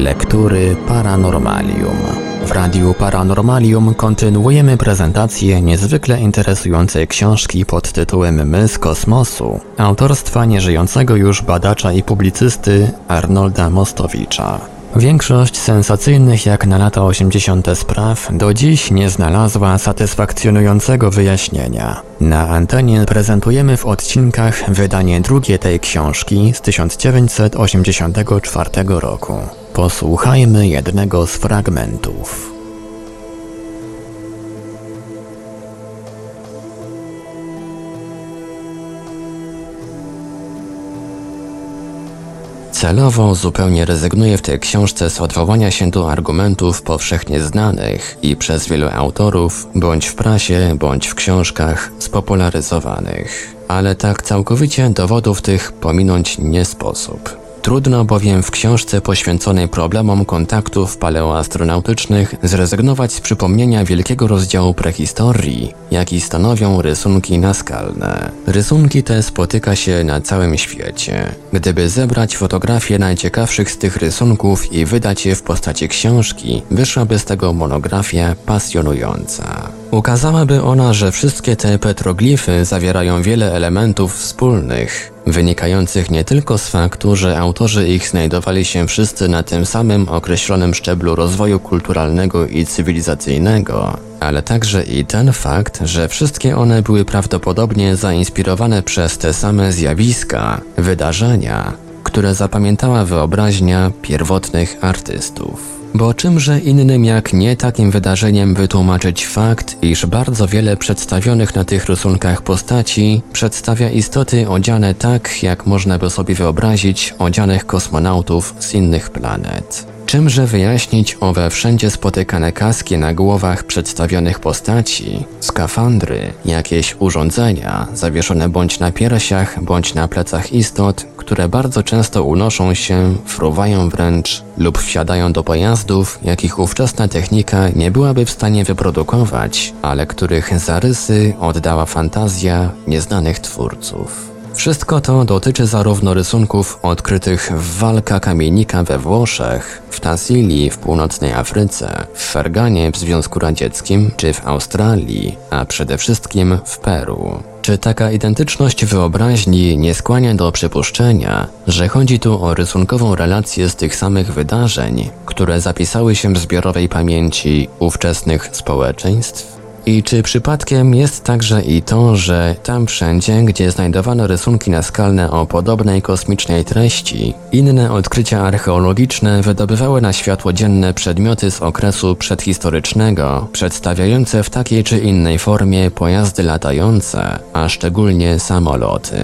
Lektury Paranormalium. W Radiu Paranormalium kontynuujemy prezentację niezwykle interesującej książki pod tytułem My z kosmosu, autorstwa nieżyjącego już badacza i publicysty Arnolda Mostowicza. Większość sensacyjnych jak na lata 80. spraw do dziś nie znalazła satysfakcjonującego wyjaśnienia. Na antenie prezentujemy w odcinkach wydanie drugie tej książki z 1984 roku. Posłuchajmy jednego z fragmentów. Celowo zupełnie rezygnuję w tej książce z odwołania się do argumentów powszechnie znanych i przez wielu autorów, bądź w prasie, bądź w książkach spopularyzowanych. Ale tak całkowicie dowodów tych pominąć nie sposób. Trudno bowiem w książce poświęconej problemom kontaktów paleoastronautycznych zrezygnować z przypomnienia wielkiego rozdziału prehistorii, jaki stanowią rysunki naskalne. Rysunki te spotyka się na całym świecie. Gdyby zebrać fotografie najciekawszych z tych rysunków i wydać je w postaci książki, wyszłaby z tego monografia pasjonująca. Ukazałaby ona, że wszystkie te petroglify zawierają wiele elementów wspólnych, wynikających nie tylko z faktu, że autorzy ich znajdowali się wszyscy na tym samym określonym szczeblu rozwoju kulturalnego i cywilizacyjnego, ale także i ten fakt, że wszystkie one były prawdopodobnie zainspirowane przez te same zjawiska, wydarzenia, które zapamiętała wyobraźnia pierwotnych artystów. Bo czymże innym jak nie takim wydarzeniem wytłumaczyć fakt, iż bardzo wiele przedstawionych na tych rysunkach postaci przedstawia istoty odziane tak, jak można by sobie wyobrazić odzianych kosmonautów z innych planet. Czymże wyjaśnić owe wszędzie spotykane kaski na głowach przedstawionych postaci, skafandry, jakieś urządzenia zawieszone bądź na piersiach, bądź na plecach istot, które bardzo często unoszą się, fruwają wręcz lub wsiadają do pojazdów, jakich ówczesna technika nie byłaby w stanie wyprodukować, ale których zarysy oddała fantazja nieznanych twórców. Wszystko to dotyczy zarówno rysunków odkrytych w Walka Kamienika we Włoszech, w Tassili w północnej Afryce, w Ferganie w Związku Radzieckim czy w Australii, a przede wszystkim w Peru. Czy taka identyczność wyobraźni nie skłania do przypuszczenia, że chodzi tu o rysunkową relację z tych samych wydarzeń, które zapisały się w zbiorowej pamięci ówczesnych społeczeństw? I czy przypadkiem jest także i to, że tam wszędzie, gdzie znajdowano rysunki naskalne o podobnej kosmicznej treści, inne odkrycia archeologiczne wydobywały na światło dzienne przedmioty z okresu przedhistorycznego, przedstawiające w takiej czy innej formie pojazdy latające, a szczególnie samoloty.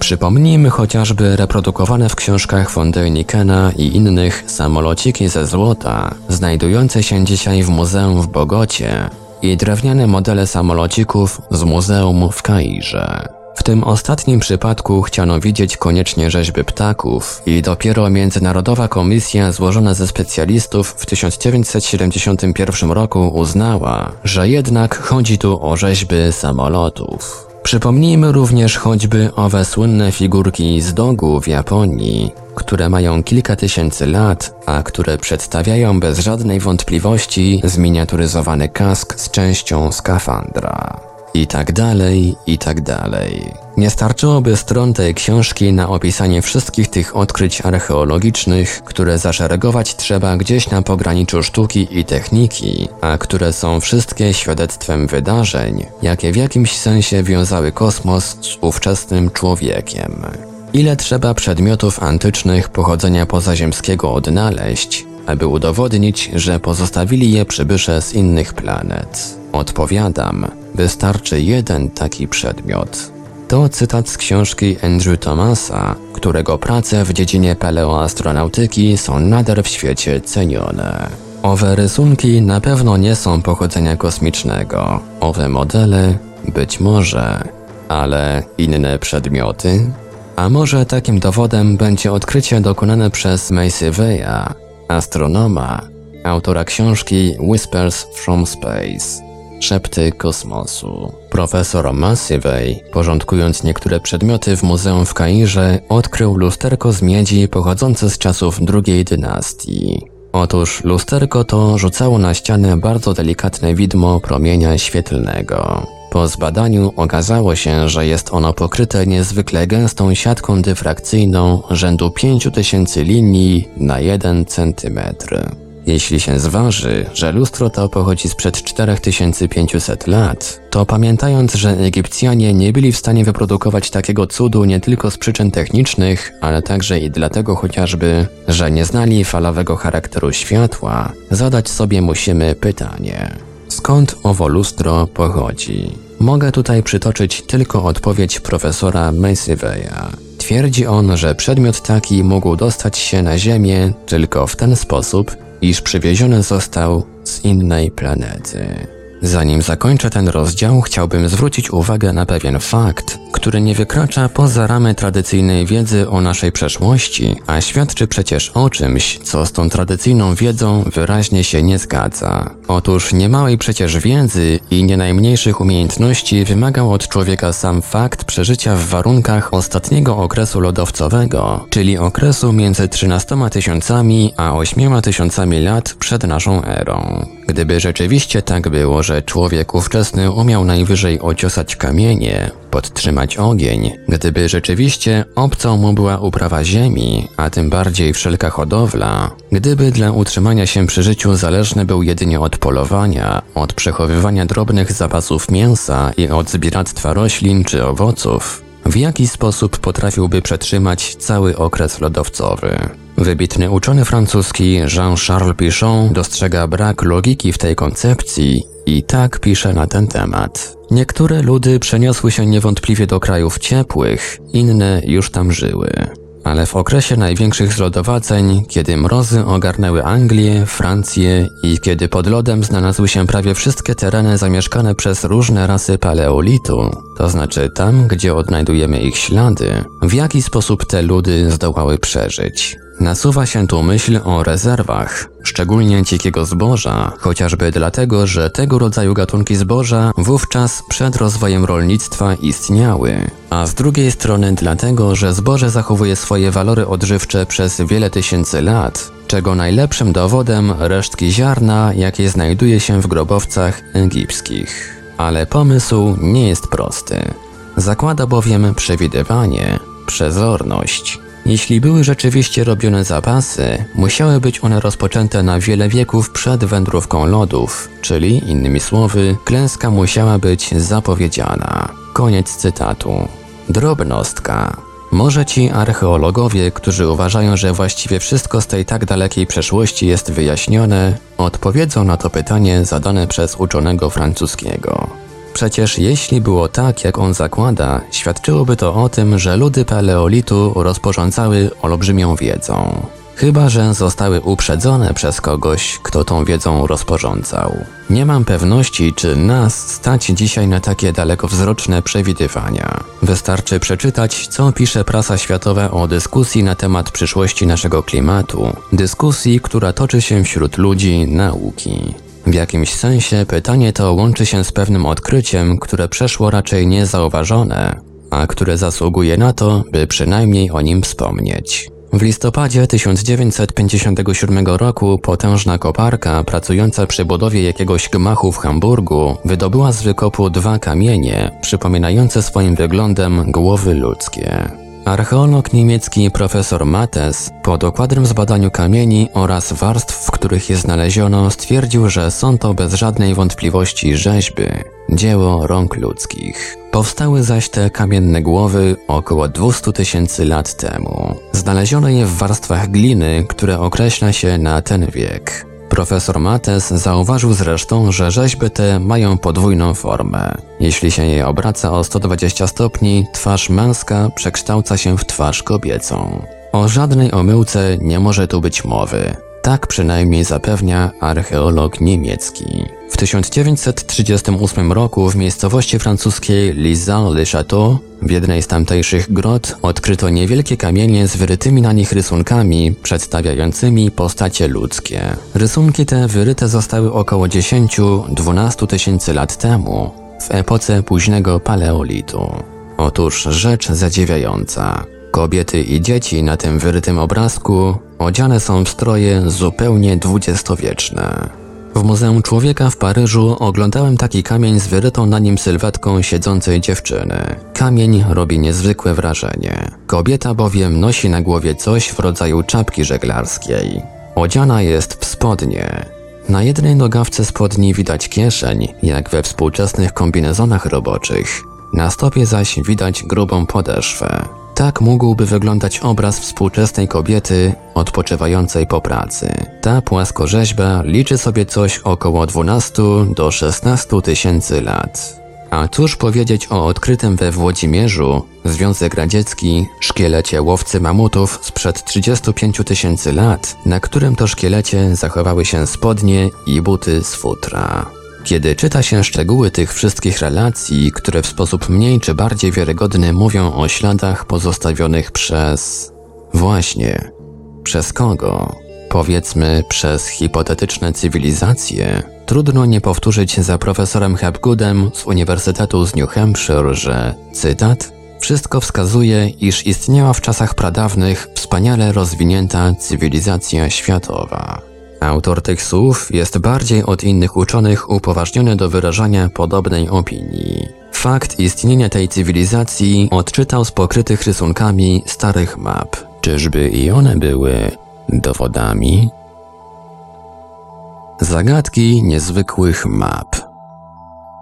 Przypomnijmy chociażby reprodukowane w książkach von Dänikena i innych samolociki ze złota, znajdujące się dzisiaj w muzeum w Bogocie, i drewniane modele samolocików z muzeum w Kairze. W tym ostatnim przypadku chciano widzieć koniecznie rzeźby ptaków i dopiero Międzynarodowa Komisja złożona ze specjalistów w 1971 roku uznała, że jednak chodzi tu o rzeźby samolotów. Przypomnijmy również choćby owe słynne figurki z dogu w Japonii, które mają kilka tysięcy lat, a które przedstawiają bez żadnej wątpliwości zminiaturyzowany kask z częścią skafandra. I tak dalej, i tak dalej. Nie starczyłoby stron tej książki na opisanie wszystkich tych odkryć archeologicznych, które zaszeregować trzeba gdzieś na pograniczu sztuki i techniki, a które są wszystkie świadectwem wydarzeń, jakie w jakimś sensie wiązały kosmos z ówczesnym człowiekiem. Ile trzeba przedmiotów antycznych pochodzenia pozaziemskiego odnaleźć, aby udowodnić, że pozostawili je przybysze z innych planet? Odpowiadam, wystarczy jeden taki przedmiot. To cytat z książki Andrew Thomasa, którego prace w dziedzinie paleoastronautyki są nader w świecie cenione. Owe rysunki na pewno nie są pochodzenia kosmicznego. Owe modele być może, ale inne przedmioty? A może takim dowodem będzie odkrycie dokonane przez Maceveya, astronoma, autora książki Whispers from Space. Szepty kosmosu. Profesor Massivey, porządkując niektóre przedmioty w muzeum w Kairze, odkrył lusterko z miedzi pochodzące z czasów drugiej dynastii. Otóż lusterko to rzucało na ścianę bardzo delikatne widmo promienia świetlnego. Po zbadaniu okazało się, że jest ono pokryte niezwykle gęstą siatką dyfrakcyjną rzędu 5000 linii na 1 cm. Jeśli się zważy, że lustro to pochodzi sprzed 4500 lat, to pamiętając, że Egipcjanie nie byli w stanie wyprodukować takiego cudu nie tylko z przyczyn technicznych, ale także i dlatego chociażby, że nie znali falowego charakteru światła, zadać sobie musimy pytanie. Skąd owo lustro pochodzi? Mogę tutaj przytoczyć tylko odpowiedź profesora Maciveya. Twierdzi on, że przedmiot taki mógł dostać się na Ziemię tylko w ten sposób, iż przywieziony został z innej planety. Zanim zakończę ten rozdział, chciałbym zwrócić uwagę na pewien fakt, który nie wykracza poza ramy tradycyjnej wiedzy o naszej przeszłości, a świadczy przecież o czymś, co z tą tradycyjną wiedzą wyraźnie się nie zgadza. Otóż niemałej przecież wiedzy i nie najmniejszych umiejętności wymagał od człowieka sam fakt przeżycia w warunkach ostatniego okresu lodowcowego, czyli okresu między 13 tysiącami a 8 tysiącami lat przed naszą erą. Gdyby rzeczywiście tak było, człowiek ówczesny umiał najwyżej ociosać kamienie, podtrzymać ogień, gdyby rzeczywiście obcą mu była uprawa ziemi, a tym bardziej wszelka hodowla, gdyby dla utrzymania się przy życiu zależny był jedynie od polowania, od przechowywania drobnych zapasów mięsa i od zbieractwa roślin czy owoców, w jaki sposób potrafiłby przetrzymać cały okres lodowcowy. Wybitny uczony francuski Jean-Charles Pichon dostrzega brak logiki w tej koncepcji i tak pisze na ten temat. Niektóre ludy przeniosły się niewątpliwie do krajów ciepłych, inne już tam żyły. Ale w okresie największych zlodowaceń, kiedy mrozy ogarnęły Anglię, Francję i kiedy pod lodem znalazły się prawie wszystkie tereny zamieszkane przez różne rasy paleolitu, to znaczy tam, gdzie odnajdujemy ich ślady, w jaki sposób te ludy zdołały przeżyć. Nasuwa się tu myśl o rezerwach, szczególnie dzikiego zboża, chociażby dlatego, że tego rodzaju gatunki zboża wówczas przed rozwojem rolnictwa istniały, a z drugiej strony dlatego, że zboże zachowuje swoje walory odżywcze przez wiele tysięcy lat, czego najlepszym dowodem resztki ziarna, jakie znajduje się w grobowcach egipskich. Ale pomysł nie jest prosty. Zakłada bowiem przewidywanie, przezorność, jeśli były rzeczywiście robione zapasy, musiały być one rozpoczęte na wiele wieków przed wędrówką lodów, czyli innymi słowy, klęska musiała być zapowiedziana. Koniec cytatu. Drobnostka. Może ci archeologowie, którzy uważają, że właściwie wszystko z tej tak dalekiej przeszłości jest wyjaśnione, odpowiedzą na to pytanie zadane przez uczonego francuskiego. Przecież jeśli było tak, jak on zakłada, świadczyłoby to o tym, że ludy paleolitu rozporządzały olbrzymią wiedzą. Chyba, że zostały uprzedzone przez kogoś, kto tą wiedzą rozporządzał. Nie mam pewności, czy nas stać dzisiaj na takie dalekowzroczne przewidywania. Wystarczy przeczytać, co pisze prasa światowa o dyskusji na temat przyszłości naszego klimatu, dyskusji, która toczy się wśród ludzi nauki. W jakimś sensie pytanie to łączy się z pewnym odkryciem, które przeszło raczej niezauważone, a które zasługuje na to, by przynajmniej o nim wspomnieć. W listopadzie 1957 roku potężna koparka pracująca przy budowie jakiegoś gmachu w Hamburgu wydobyła z wykopu dwa kamienie przypominające swoim wyglądem głowy ludzkie. Archeolog niemiecki profesor Mattes po dokładnym zbadaniu kamieni oraz warstw, w których je znaleziono, stwierdził, że są to bez żadnej wątpliwości rzeźby, dzieło rąk ludzkich. Powstały zaś te kamienne głowy około 200 tysięcy lat temu. Znaleziono je w warstwach gliny, które określa się na ten wiek. Profesor Mates zauważył zresztą, że rzeźby te mają podwójną formę. Jeśli się je obraca o 120 stopni, twarz męska przekształca się w twarz kobiecą. O żadnej omyłce nie może tu być mowy. Tak przynajmniej zapewnia archeolog niemiecki. W 1938 roku w miejscowości francuskiej Lizan-le-Château w jednej z tamtejszych grot odkryto niewielkie kamienie z wyrytymi na nich rysunkami przedstawiającymi postacie ludzkie. Rysunki te wyryte zostały około 10-12 tysięcy lat temu, w epoce późnego paleolitu. Otóż rzecz zadziwiająca. Kobiety i dzieci na tym wyrytym obrazku odziane są w stroje zupełnie dwudziestowieczne. W Muzeum Człowieka w Paryżu oglądałem taki kamień z wyrytą na nim sylwetką siedzącej dziewczyny. Kamień robi niezwykłe wrażenie. Kobieta bowiem nosi na głowie coś w rodzaju czapki żeglarskiej. Odziana jest w spodnie. Na jednej nogawce spodni widać kieszeń, jak we współczesnych kombinezonach roboczych. Na stopie zaś widać grubą podeszwę. Tak mógłby wyglądać obraz współczesnej kobiety odpoczywającej po pracy. Ta płaskorzeźba liczy sobie coś około 12 do 16 tysięcy lat. A cóż powiedzieć o odkrytym we Włodzimierzu Związek Radziecki szkielecie łowcy mamutów sprzed 35 tysięcy lat, na którym to szkielecie zachowały się spodnie i buty z futra. Kiedy czyta się szczegóły tych wszystkich relacji, które w sposób mniej czy bardziej wiarygodny mówią o śladach pozostawionych przez. właśnie. przez kogo? Powiedzmy przez hipotetyczne cywilizacje, trudno nie powtórzyć za profesorem Hapgoodem z Uniwersytetu z New Hampshire, że, cytat, wszystko wskazuje, iż istniała w czasach pradawnych wspaniale rozwinięta cywilizacja światowa. Autor tych słów jest bardziej od innych uczonych upoważniony do wyrażania podobnej opinii. Fakt istnienia tej cywilizacji odczytał z pokrytych rysunkami starych map. Czyżby i one były dowodami? Zagadki niezwykłych map.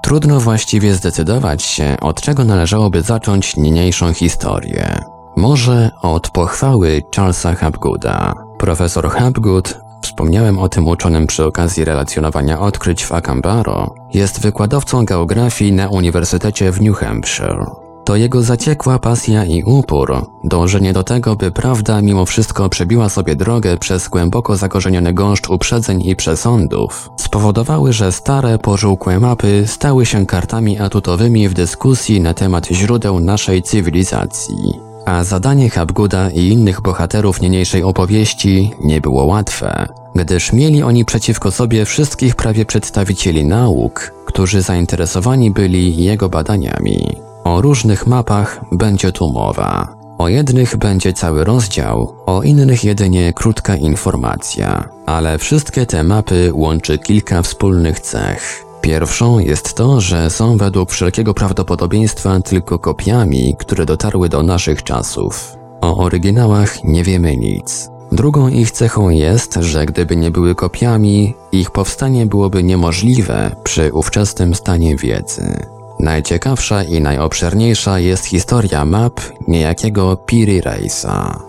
Trudno właściwie zdecydować się, od czego należałoby zacząć niniejszą historię. Może od pochwały Charlesa Hapgooda. Profesor Hapgood Wspomniałem o tym uczonym przy okazji relacjonowania odkryć w Akambaro. Jest wykładowcą geografii na Uniwersytecie w New Hampshire. To jego zaciekła pasja i upór, dążenie do tego, by prawda mimo wszystko przebiła sobie drogę przez głęboko zakorzeniony gąszcz uprzedzeń i przesądów, spowodowały, że stare, pożółkłe mapy stały się kartami atutowymi w dyskusji na temat źródeł naszej cywilizacji. A zadanie Habguda i innych bohaterów niniejszej opowieści nie było łatwe, gdyż mieli oni przeciwko sobie wszystkich prawie przedstawicieli nauk, którzy zainteresowani byli jego badaniami. O różnych mapach będzie tu mowa. O jednych będzie cały rozdział, o innych jedynie krótka informacja, ale wszystkie te mapy łączy kilka wspólnych cech. Pierwszą jest to, że są według wszelkiego prawdopodobieństwa tylko kopiami, które dotarły do naszych czasów. O oryginałach nie wiemy nic. Drugą ich cechą jest, że gdyby nie były kopiami, ich powstanie byłoby niemożliwe przy ówczesnym stanie wiedzy. Najciekawsza i najobszerniejsza jest historia map niejakiego Piri Reisa.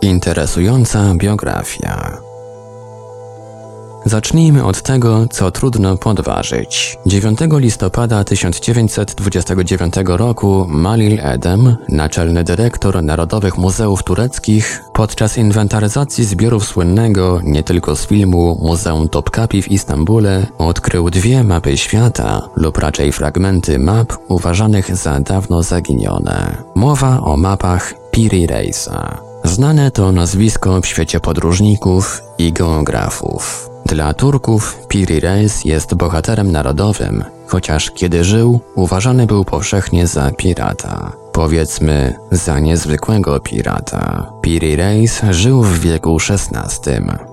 Interesująca biografia. Zacznijmy od tego, co trudno podważyć. 9 listopada 1929 roku Malil Edem, naczelny dyrektor Narodowych Muzeów Tureckich, podczas inwentaryzacji zbiorów słynnego nie tylko z filmu Muzeum Topkapi w Istambule, odkrył dwie mapy świata, lub raczej fragmenty map uważanych za dawno zaginione. Mowa o mapach Piri Reisa. Znane to nazwisko w świecie podróżników i geografów. Dla Turków Piri Reis jest bohaterem narodowym, chociaż kiedy żył, uważany był powszechnie za pirata. Powiedzmy, za niezwykłego pirata. Piri Reis żył w wieku XVI.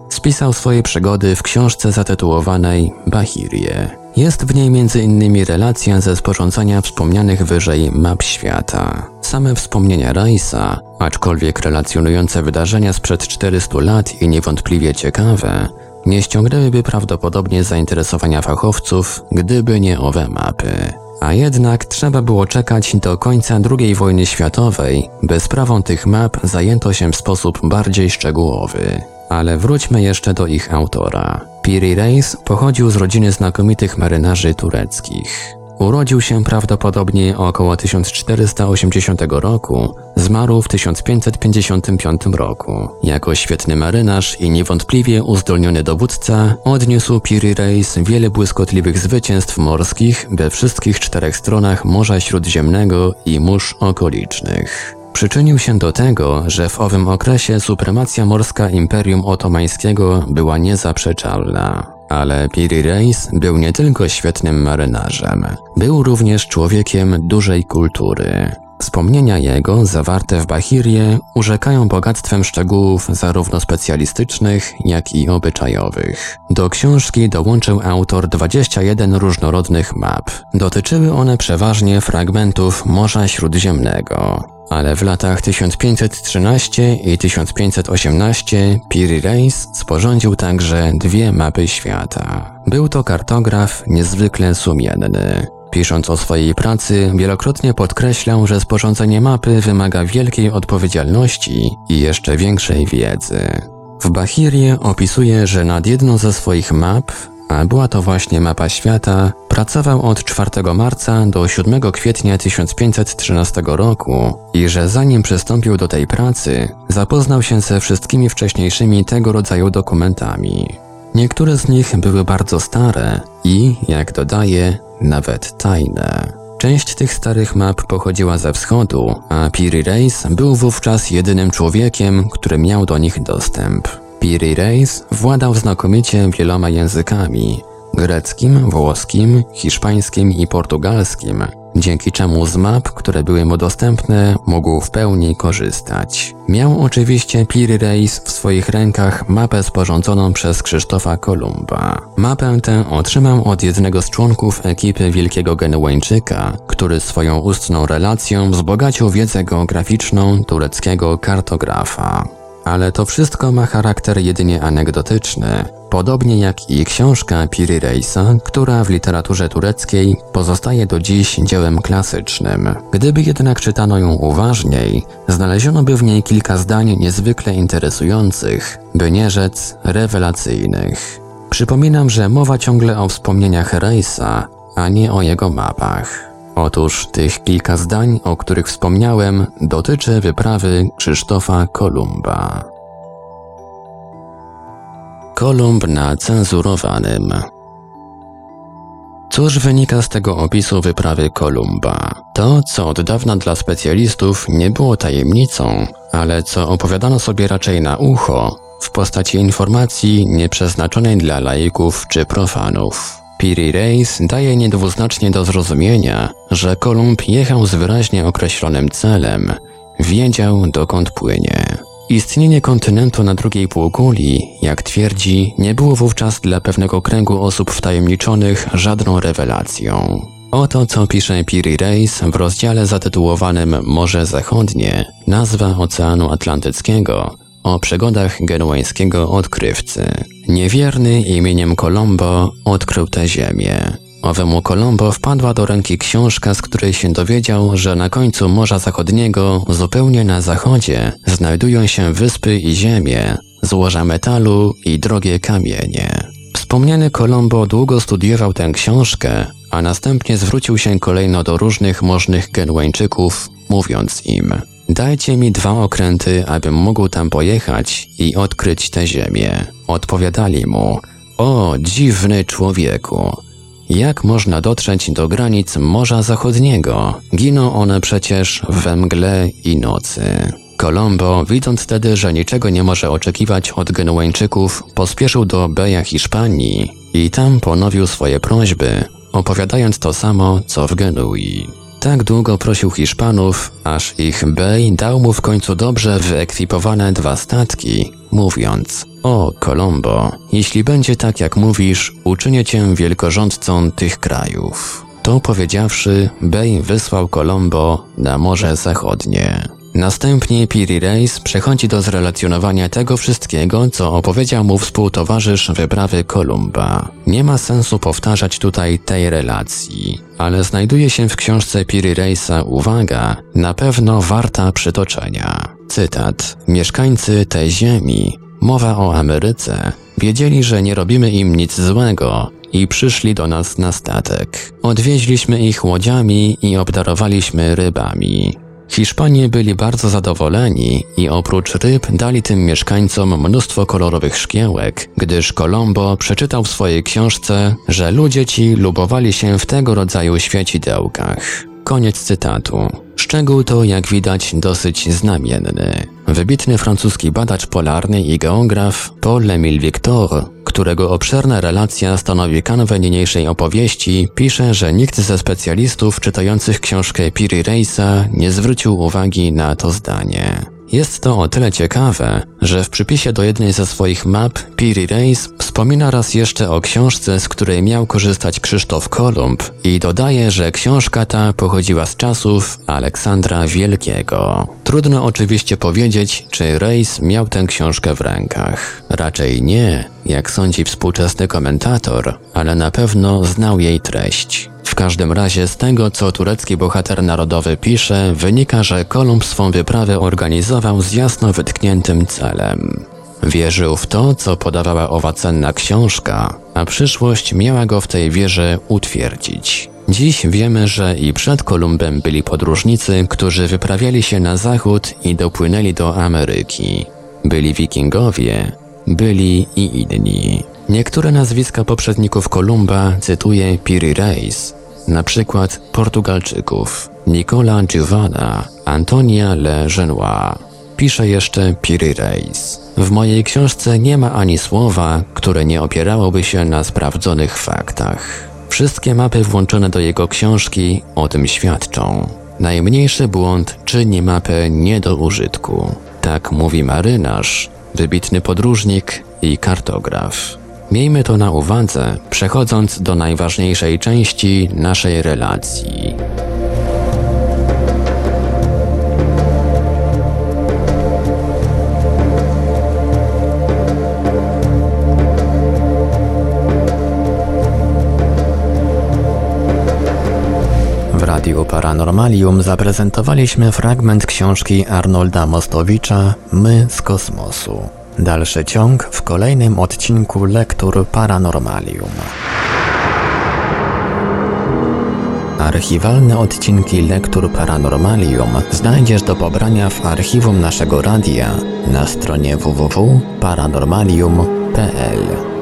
Spisał swoje przygody w książce zatytułowanej Bahirie. Jest w niej m.in. relacja ze sporządzania wspomnianych wyżej map świata. Same wspomnienia Reisa, aczkolwiek relacjonujące wydarzenia sprzed 400 lat i niewątpliwie ciekawe, nie ściągnęłyby prawdopodobnie zainteresowania fachowców, gdyby nie owe mapy. A jednak trzeba było czekać do końca II wojny światowej, by sprawą tych map zajęto się w sposób bardziej szczegółowy. Ale wróćmy jeszcze do ich autora. Piri Reis pochodził z rodziny znakomitych marynarzy tureckich. Urodził się prawdopodobnie około 1480 roku, zmarł w 1555 roku. Jako świetny marynarz i niewątpliwie uzdolniony dowódca, odniósł Piri Reis wiele błyskotliwych zwycięstw morskich we wszystkich czterech stronach Morza Śródziemnego i mórz okolicznych. Przyczynił się do tego, że w owym okresie supremacja morska Imperium Otomańskiego była niezaprzeczalna. Ale Piri Reis był nie tylko świetnym marynarzem, był również człowiekiem dużej kultury. Wspomnienia jego, zawarte w Bahirie, urzekają bogactwem szczegółów zarówno specjalistycznych, jak i obyczajowych. Do książki dołączył autor 21 różnorodnych map. Dotyczyły one przeważnie fragmentów Morza Śródziemnego. Ale w latach 1513 i 1518 Piri Reis sporządził także dwie mapy świata. Był to kartograf niezwykle sumienny. Pisząc o swojej pracy, wielokrotnie podkreślał, że sporządzenie mapy wymaga wielkiej odpowiedzialności i jeszcze większej wiedzy. W Bahirie opisuje, że nad jedną ze swoich map, a była to właśnie mapa świata, pracował od 4 marca do 7 kwietnia 1513 roku i że zanim przystąpił do tej pracy, zapoznał się ze wszystkimi wcześniejszymi tego rodzaju dokumentami. Niektóre z nich były bardzo stare i, jak dodaje, nawet tajne. Część tych starych map pochodziła ze wschodu, a Piri Reis był wówczas jedynym człowiekiem, który miał do nich dostęp. Piri Reis władał znakomicie wieloma językami greckim, włoskim, hiszpańskim i portugalskim, dzięki czemu z map, które były mu dostępne, mógł w pełni korzystać. Miał oczywiście Piri Reis w swoich rękach mapę sporządzoną przez Krzysztofa Kolumba. Mapę tę otrzymał od jednego z członków ekipy Wielkiego Genueńczyka, który swoją ustną relacją wzbogacił wiedzę geograficzną tureckiego kartografa. Ale to wszystko ma charakter jedynie anegdotyczny, podobnie jak i książka Piri Reisa, która w literaturze tureckiej pozostaje do dziś dziełem klasycznym. Gdyby jednak czytano ją uważniej, znaleziono by w niej kilka zdań niezwykle interesujących, by nie rzec rewelacyjnych. Przypominam, że mowa ciągle o wspomnieniach Reisa, a nie o jego mapach. Otóż tych kilka zdań, o których wspomniałem, dotyczy wyprawy Krzysztofa Kolumba. Kolumb na cenzurowanym. Cóż wynika z tego opisu wyprawy Kolumba? To, co od dawna dla specjalistów nie było tajemnicą, ale co opowiadano sobie raczej na ucho, w postaci informacji nieprzeznaczonej dla laików czy profanów. Piri Reis daje niedwuznacznie do zrozumienia, że Kolumb jechał z wyraźnie określonym celem, wiedział dokąd płynie. Istnienie kontynentu na drugiej półkuli, jak twierdzi, nie było wówczas dla pewnego kręgu osób wtajemniczonych żadną rewelacją. Oto co pisze Piri Reis w rozdziale zatytułowanym Morze Zachodnie, nazwa Oceanu Atlantyckiego, o przygodach genueńskiego odkrywcy. Niewierny imieniem Colombo odkrył tę ziemię. Owemu Colombo wpadła do ręki książka, z której się dowiedział, że na końcu Morza Zachodniego, zupełnie na zachodzie, znajdują się wyspy i ziemie, złoża metalu i drogie kamienie. Wspomniany Colombo długo studiował tę książkę, a następnie zwrócił się kolejno do różnych możnych Genueńczyków, mówiąc im – Dajcie mi dwa okręty, abym mógł tam pojechać i odkryć tę ziemię. Odpowiadali mu, o dziwny człowieku, jak można dotrzeć do granic Morza Zachodniego? Giną one przecież we mgle i nocy. Colombo, widząc wtedy, że niczego nie może oczekiwać od Genueńczyków, pospieszył do Beja Hiszpanii i tam ponowił swoje prośby, opowiadając to samo, co w Genui. Tak długo prosił Hiszpanów, aż ich bej dał mu w końcu dobrze wyekwipowane dwa statki, mówiąc O, Colombo, jeśli będzie tak jak mówisz, uczynię cię wielkorządcą tych krajów. To powiedziawszy, Bey wysłał Colombo na Morze Zachodnie. Następnie Piri Reis przechodzi do zrelacjonowania tego wszystkiego, co opowiedział mu współtowarzysz wyprawy Kolumba. Nie ma sensu powtarzać tutaj tej relacji, ale znajduje się w książce Piri Reisa uwaga, na pewno warta przytoczenia. Cytat. Mieszkańcy tej ziemi, mowa o Ameryce, wiedzieli, że nie robimy im nic złego, i przyszli do nas na statek. Odwieźliśmy ich łodziami i obdarowaliśmy rybami. Hiszpanie byli bardzo zadowoleni i oprócz ryb dali tym mieszkańcom mnóstwo kolorowych szkiełek, gdyż Colombo przeczytał w swojej książce, że ludzie ci lubowali się w tego rodzaju świecidełkach. Koniec cytatu. Szczegół to, jak widać, dosyć znamienny. Wybitny francuski badacz polarny i geograf Paul Emile Victor którego obszerna relacja stanowi kanwę niniejszej opowieści, pisze, że nikt ze specjalistów czytających książkę Piri Reisa nie zwrócił uwagi na to zdanie. Jest to o tyle ciekawe, że w przypisie do jednej ze swoich map Piri Reis wspomina raz jeszcze o książce, z której miał korzystać Krzysztof Kolumb i dodaje, że książka ta pochodziła z czasów Aleksandra Wielkiego. Trudno oczywiście powiedzieć, czy Reis miał tę książkę w rękach. Raczej nie, jak sądzi współczesny komentator, ale na pewno znał jej treść. W każdym razie z tego, co turecki bohater narodowy pisze, wynika, że Kolumb swą wyprawę organizował z jasno wytkniętym celem. Wierzył w to, co podawała owa cenna książka, a przyszłość miała go w tej wierze utwierdzić. Dziś wiemy, że i przed Kolumbem byli podróżnicy, którzy wyprawiali się na zachód i dopłynęli do Ameryki. Byli wikingowie, byli i inni. Niektóre nazwiska poprzedników Kolumba cytuje Piri Reis, na przykład Portugalczyków Nicola Giovanna, Antonia Le Genois. Pisze jeszcze Piri Reis. W mojej książce nie ma ani słowa, które nie opierałoby się na sprawdzonych faktach. Wszystkie mapy włączone do jego książki o tym świadczą. Najmniejszy błąd czyni mapę nie do użytku. Tak mówi marynarz, wybitny podróżnik i kartograf. Miejmy to na uwadze, przechodząc do najważniejszej części naszej relacji. Radiu Paranormalium zaprezentowaliśmy fragment książki Arnolda Mostowicza My z kosmosu. Dalszy ciąg w kolejnym odcinku Lektur Paranormalium. Archiwalne odcinki Lektur Paranormalium znajdziesz do pobrania w archiwum naszego radia na stronie www.paranormalium.pl.